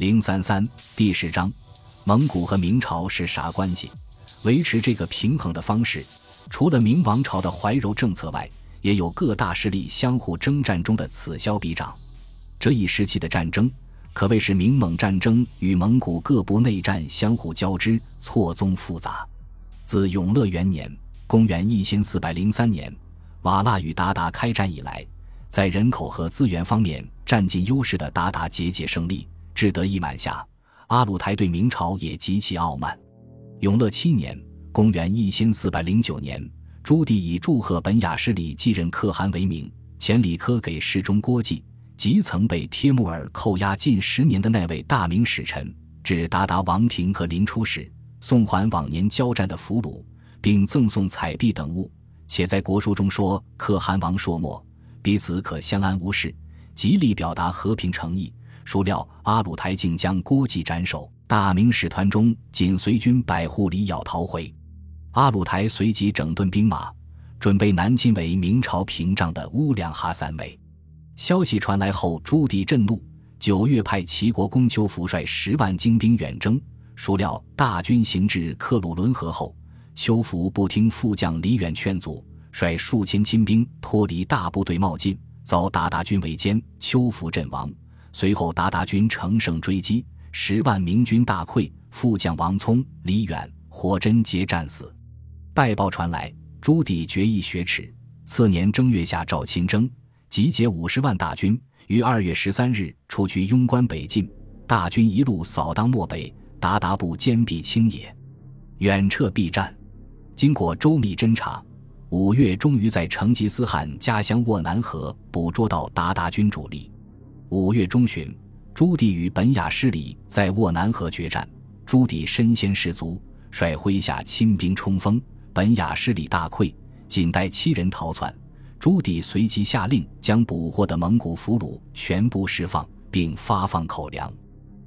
零三三第十章，蒙古和明朝是啥关系？维持这个平衡的方式，除了明王朝的怀柔政策外，也有各大势力相互征战中的此消彼长。这一时期的战争，可谓是明蒙战争与蒙古各部内战相互交织，错综复杂。自永乐元年（公元一千四百零三年），瓦剌与鞑靼开战以来，在人口和资源方面占尽优势的鞑靼节节胜利，志得意满下。阿鲁台对明朝也极其傲慢。永乐七年（公元一千四百零九年），朱棣以祝贺本雅失里继任可汗为名，遣礼科给侍中郭季及曾被帖木儿扣押近十年的那位大明使臣，至鞑靼王庭和临出使。送还往年交战的俘虏，并赠送彩币等物，且在国书中说：“可汗王朔漠，彼此可相安无事，极力表达和平诚意。”孰料阿鲁台竟将郭季斩首，大明使团中仅随军百户里咬逃回。阿鲁台随即整顿兵马，准备南侵为明朝屏障的乌梁哈三围。消息传来后，朱棣震怒，九月派齐国公丘福率十万精兵远征。孰料大军行至克鲁伦河后，丘福不听副将李远劝阻，率数千亲兵脱离大部队冒进，遭鞑靼军围歼，丘福阵亡。随后鞑靼军乘胜追击，十万明军大溃，副将王聪、李远、火真皆战死。败报传来，朱棣决意雪耻。次年正月下诏亲征，集结五十万大军，于二月十三日出驱庸关北进，大军一路扫荡漠北。鞑靼部坚壁清野，远撤避战。经过周密侦查，五月终于在成吉思汗家乡斡南河捕捉到鞑靼军主力。五月中旬，朱棣与本雅失里在沃南河决战，朱棣身先士卒，率麾下亲兵冲锋，本雅失里大溃，仅带七人逃窜。朱棣随即下令将捕获的蒙古俘虏全部释放，并发放口粮。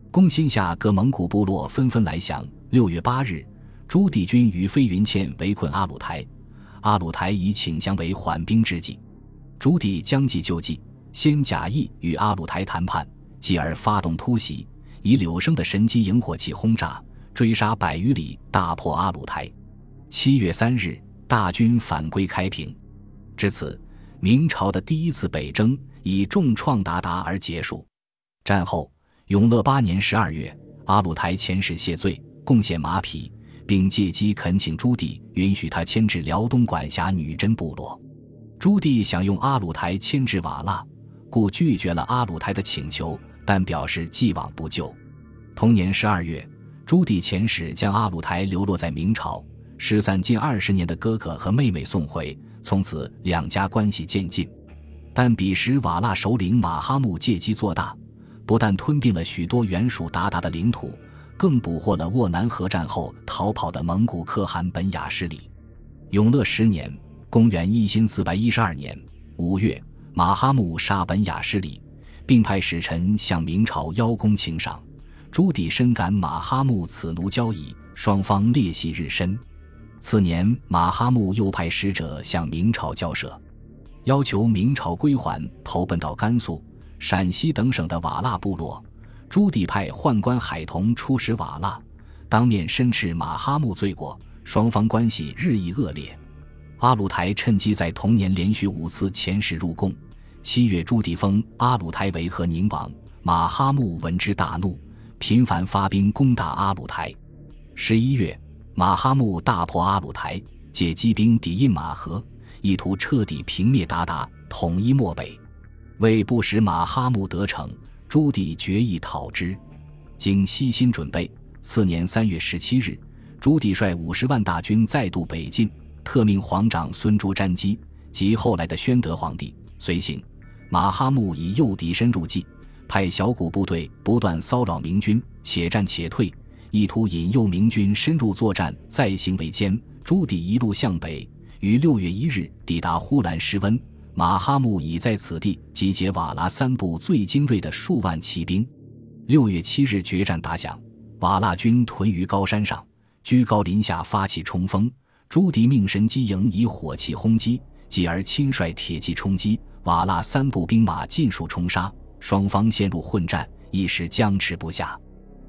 攻心下各蒙古部落纷纷来降。六月八日，朱棣军与飞云堑围困阿鲁台，阿鲁台以请降为缓兵之计。朱棣将计就计，先假意与阿鲁台谈判，继而发动突袭，以柳生的神机引火器轰炸，追杀百余里，大破阿鲁台。七月三日，大军返归开平。至此，明朝的第一次北征以重创鞑靼而结束。战后。永乐八年十二月，阿鲁台遣使谢罪，贡献马匹，并借机恳请朱棣允许他迁至辽东管辖女真部落。朱棣想用阿鲁台牵制瓦剌，故拒绝了阿鲁台的请求，但表示既往不咎。同年十二月，朱棣遣使将阿鲁台流落在明朝、失散近二十年的哥哥和妹妹送回，从此两家关系渐近。但彼时瓦剌首领马哈木借机做大。不但吞并了许多原属鞑靼的领土，更捕获了沃南河战后逃跑的蒙古可汗本雅失里。永乐十年（公元一千四百一十二年）五月，马哈木杀本雅失里，并派使臣向明朝邀功请赏。朱棣深感马哈木此奴交矣，双方裂隙日深。次年，马哈木又派使者向明朝交涉，要求明朝归还投奔到甘肃。陕西等省的瓦剌部落，朱棣派宦官海童出使瓦剌，当面申斥马哈木罪过，双方关系日益恶劣。阿鲁台趁机在同年连续五次遣使入贡。七月，朱棣封阿鲁台为和宁王，马哈木闻之大怒，频繁发兵攻打阿鲁台。十一月，马哈木大破阿鲁台，借机兵抵印马河，意图彻底平灭鞑靼，统一漠北。为不使马哈木得逞，朱棣决意讨之。经悉心准备，次年三月十七日，朱棣率五十万大军再度北进，特命皇长孙朱瞻基及后来的宣德皇帝随行。马哈木以诱敌深入计，派小股部队不断骚扰明军，且战且退，意图引诱明军深入作战，再行围歼。朱棣一路向北，于六月一日抵达呼兰施温。马哈木已在此地集结瓦剌三部最精锐的数万骑兵。六月七日，决战打响，瓦剌军屯于高山上，居高临下发起冲锋。朱棣命神机营以火器轰击，继而亲率铁骑冲击，瓦剌三部兵马尽数冲杀，双方陷入混战，一时僵持不下。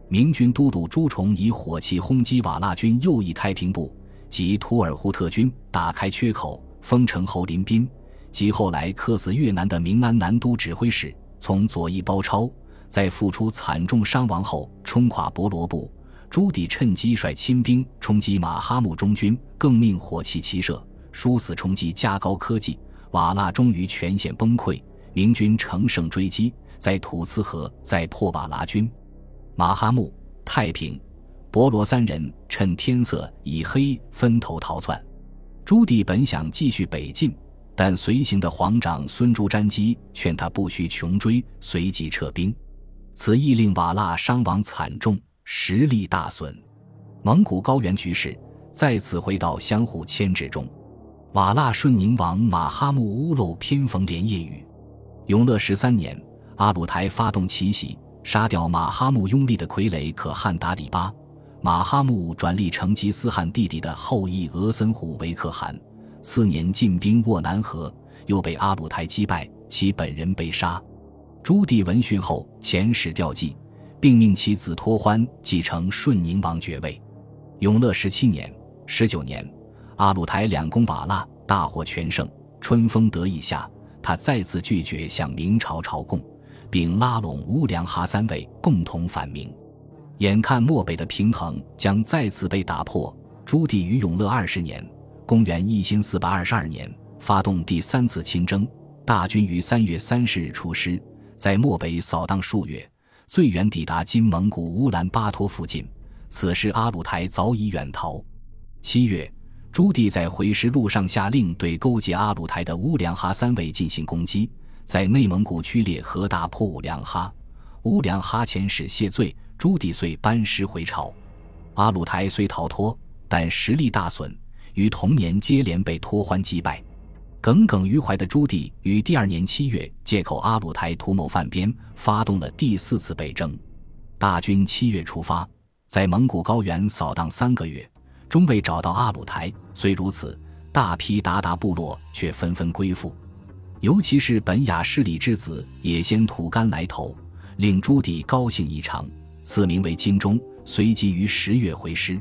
明军都督朱崇以火器轰击瓦剌军右翼太平部及图尔扈特军，打开缺口，封城侯林斌及后来客死越南的明安南都指挥使，从左翼包抄，在付出惨重伤亡后，冲垮博罗部。朱棣趁机率亲兵冲击马哈木中军，更命火器齐射，殊死冲击加高科技，瓦剌终于全线崩溃。明军乘胜追击，在土司河再破瓦剌军。马哈木、太平、博罗三人趁天色已黑，分头逃窜。朱棣本想继续北进，但随行的皇长孙朱瞻基劝他不需穷追，随即撤兵。此役令瓦剌伤亡惨重。实力大损，蒙古高原局势再次回到相互牵制中。瓦剌顺宁王马哈木屋漏偏逢连夜雨。永乐十三年，阿鲁台发动奇袭，杀掉马哈木拥立的傀儡可汗达里巴。马哈木转立成吉思汗弟弟的后裔额森虎为可汗。次年进兵沃南河，又被阿鲁台击败，其本人被杀。朱棣闻讯后遣使调祭。并命其子托欢继承顺宁王爵位。永乐十七年、十九年，阿鲁台两攻瓦剌，大获全胜，春风得意下，他再次拒绝向明朝朝贡，并拉拢乌良哈三位共同反明。眼看漠北的平衡将再次被打破，朱棣于永乐二十年（公元一千四百二十二年）发动第三次亲征，大军于三月三十日出师，在漠北扫荡数月。最远抵达今蒙古乌兰巴托附近，此时阿鲁台早已远逃。七月，朱棣在回师路上下令对勾结阿鲁台的乌良哈三位进行攻击，在内蒙古区列河大破乌良哈，乌良哈遣使谢罪，朱棣遂班师回朝。阿鲁台虽逃脱，但实力大损，于同年接连被脱欢击败。耿耿于怀的朱棣于第二年七月，借口阿鲁台图谋犯边，发动了第四次北征。大军七月出发，在蒙古高原扫荡三个月，终未找到阿鲁台。虽如此，大批鞑靼部落却纷纷归附，尤其是本雅失里之子也先吐干来投，令朱棣高兴异常。赐名为金钟，随即于十月回师。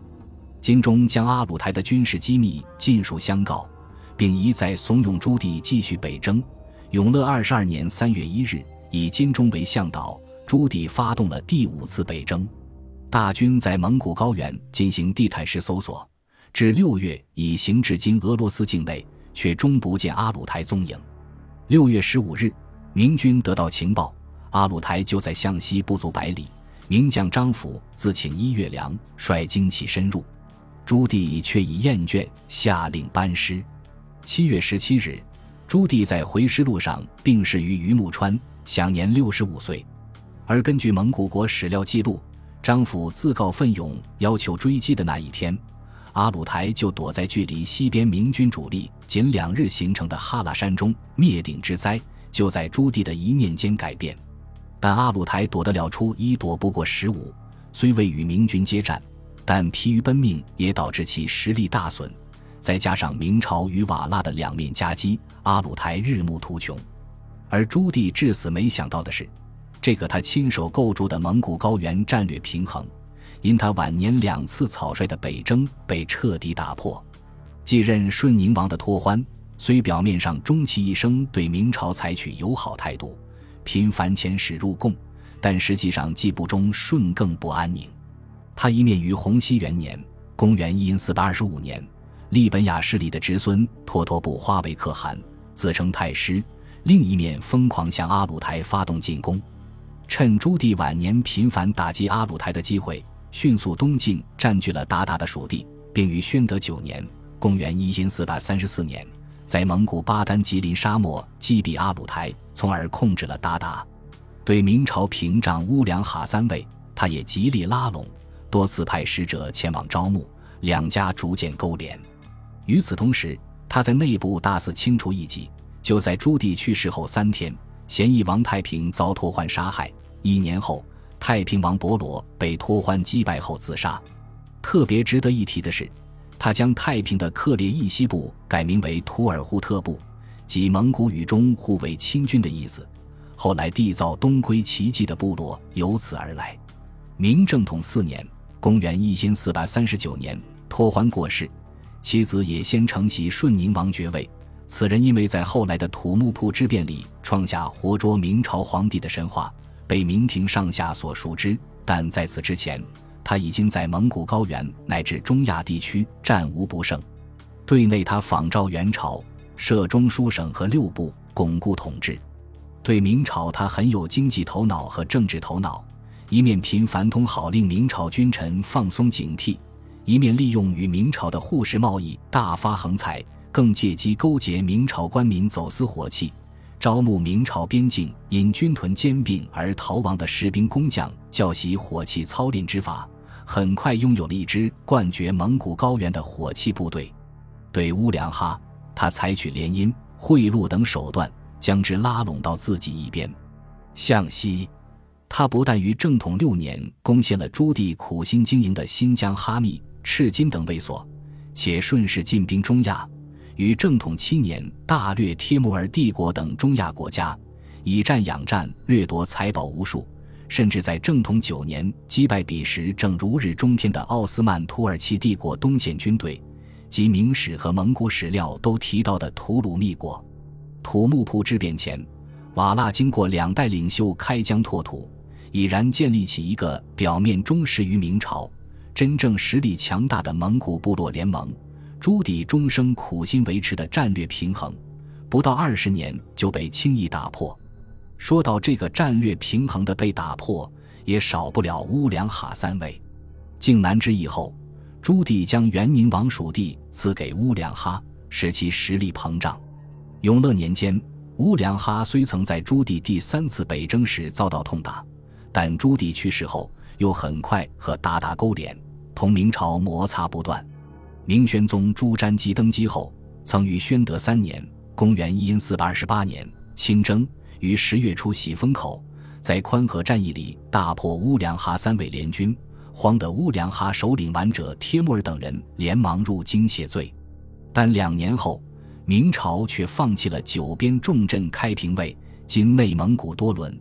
金钟将阿鲁台的军事机密尽数相告。并一再怂恿朱棣继续北征。永乐二十二年三月一日，以金钟为向导，朱棣发动了第五次北征。大军在蒙古高原进行地毯式搜索，至六月已行至今俄罗斯境内，却终不见阿鲁台踪影。六月十五日，明军得到情报，阿鲁台就在向西不足百里。名将张辅自请一月粮，率精骑深入。朱棣却已厌倦，下令班师。七月十七日，朱棣在回师路上病逝于榆木川，享年六十五岁。而根据蒙古国史料记录，张辅自告奋勇要求追击的那一天，阿鲁台就躲在距离西边明军主力仅两日行程的哈拉山中。灭顶之灾就在朱棣的一念间改变。但阿鲁台躲得了初一，躲不过十五。虽未与明军接战，但疲于奔命也导致其实力大损。再加上明朝与瓦剌的两面夹击，阿鲁台日暮途穷。而朱棣至死没想到的是，这个他亲手构筑的蒙古高原战略平衡，因他晚年两次草率的北征被彻底打破。继任顺宁王的托欢，虽表面上终其一生对明朝采取友好态度，频繁遣使入贡，但实际上既不忠顺，更不安宁。他一面于洪熙元年（公元一四百二十五年）。利本雅势力的侄孙托托布化为可汗，自称太师；另一面疯狂向阿鲁台发动进攻，趁朱棣晚年频繁打击阿鲁台的机会，迅速东进，占据了鞑靼的属地，并于宣德九年（公元一千四百三十四年）在蒙古巴丹吉林沙漠击毙阿鲁台，从而控制了鞑靼。对明朝屏障乌梁哈三位，他也极力拉拢，多次派使者前往招募，两家逐渐勾连。与此同时，他在内部大肆清除异己。就在朱棣去世后三天，嫌疑王太平遭托欢杀害。一年后，太平王伯罗被托欢击败后自杀。特别值得一提的是，他将太平的克烈义西部改名为图尔扈特部，即蒙古语中“护卫亲军”的意思。后来缔造东归奇迹的部落由此而来。明正统四年（公元一千四百三十九年），托欢过世，其子也先承袭顺宁王爵位。此人因为在后来的土木堡之变里创下活捉明朝皇帝的神话，被明廷上下所熟知。但在此之前，他已经在蒙古高原乃至中亚地区战无不胜。对内，他仿照元朝，设中书省和六部，巩固统治；对明朝，他很有经济头脑和政治头脑，一面频繁通好令明朝君臣放松警惕，一面利用与明朝的互市贸易大发横财。更借机勾结明朝官民走私火器，招募明朝边境因军屯兼并而逃亡的士兵工匠，教习火器操练之法。很快拥有了一支冠绝蒙古高原的火器部队。对乌良哈，他采取联姻、贿赂等手段，将之拉拢到自己一边。向西，他不但于正统六年攻陷了朱棣苦心经营的新疆哈密、赤金等卫所，且顺势进兵中亚。于正统七年，大略帖木儿帝国等中亚国家，以战养战，掠夺财宝无数，甚至在正统九年击败彼时正如日中天的奥斯曼土耳其帝国东线军队，及明史和蒙古史料都提到的吐鲁密国。土木堡之变前，瓦剌经过两代领袖开疆拓土，已然建立起一个表面忠实于明朝、真正实力强大的蒙古部落联盟。朱棣终生苦心维持的战略平衡，不到二十年就被轻易打破。说到这个战略平衡的被打破，也少不了乌良哈三位。靖难之役后，朱棣将元宁王属地赐给乌良哈，使其实力膨胀。永乐年间，乌良哈虽曾在朱棣第三次北征时遭到痛打，但朱棣去世后，又很快和鞑靼勾连，同明朝摩擦不断。明宣宗朱瞻基登基后，曾于宣德三年（公元一四二十八年）亲征，于十月初喜峰口，在宽河战役里大破乌良哈三位联军，慌得乌良哈首领完者帖木儿等人连忙入京谢罪。但两年后，明朝却放弃了九边重镇开平卫（今内蒙古多伦）。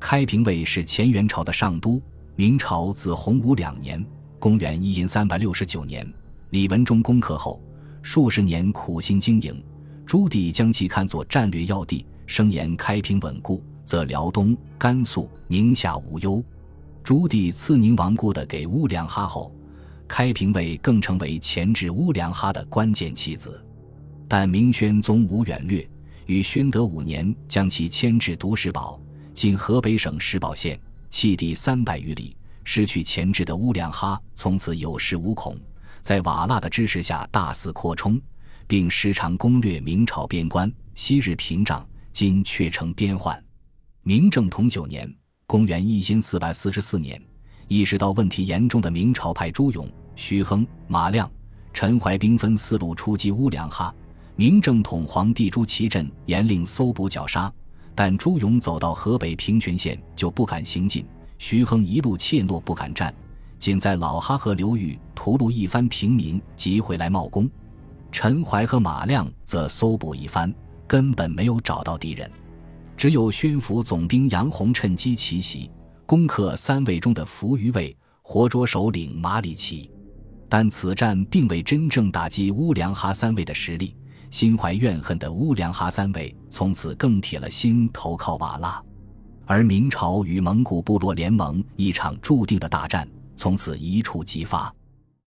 开平卫是前元朝的上都，明朝自洪武两年（公元一三百六十九年）。李文忠攻克后，数十年苦心经营，朱棣将其看作战略要地，声言开平稳固，则辽东、甘肃、宁夏无忧。朱棣赐宁王固的给乌良哈后，开平卫更成为钳制乌良哈的关键棋子。但明宣宗无远略，于宣德五年将其迁至独石堡（今河北省石堡县），弃地三百余里。失去前制的乌良哈从此有恃无恐。在瓦剌的支持下大肆扩充，并时常攻略明朝边关。昔日屏障，今却成边患。明正统九年（公元一千四百四十四年），意识到问题严重的明朝派朱勇、徐亨、马亮、陈怀兵分四路出击乌良哈。明正统皇帝朱祁镇严令搜捕绞杀，但朱勇走到河北平泉县就不敢行进，徐亨一路怯懦不敢战。仅在老哈河流域屠戮一番平民，即回来冒功。陈怀和马亮则搜捕一番，根本没有找到敌人。只有宣抚总兵杨洪趁机奇袭，攻克三位中的扶余卫，活捉首领马里奇。但此战并未真正打击乌良哈三位的实力。心怀怨恨的乌良哈三位从此更铁了心投靠瓦剌，而明朝与蒙古部落联盟一场注定的大战。从此一触即发。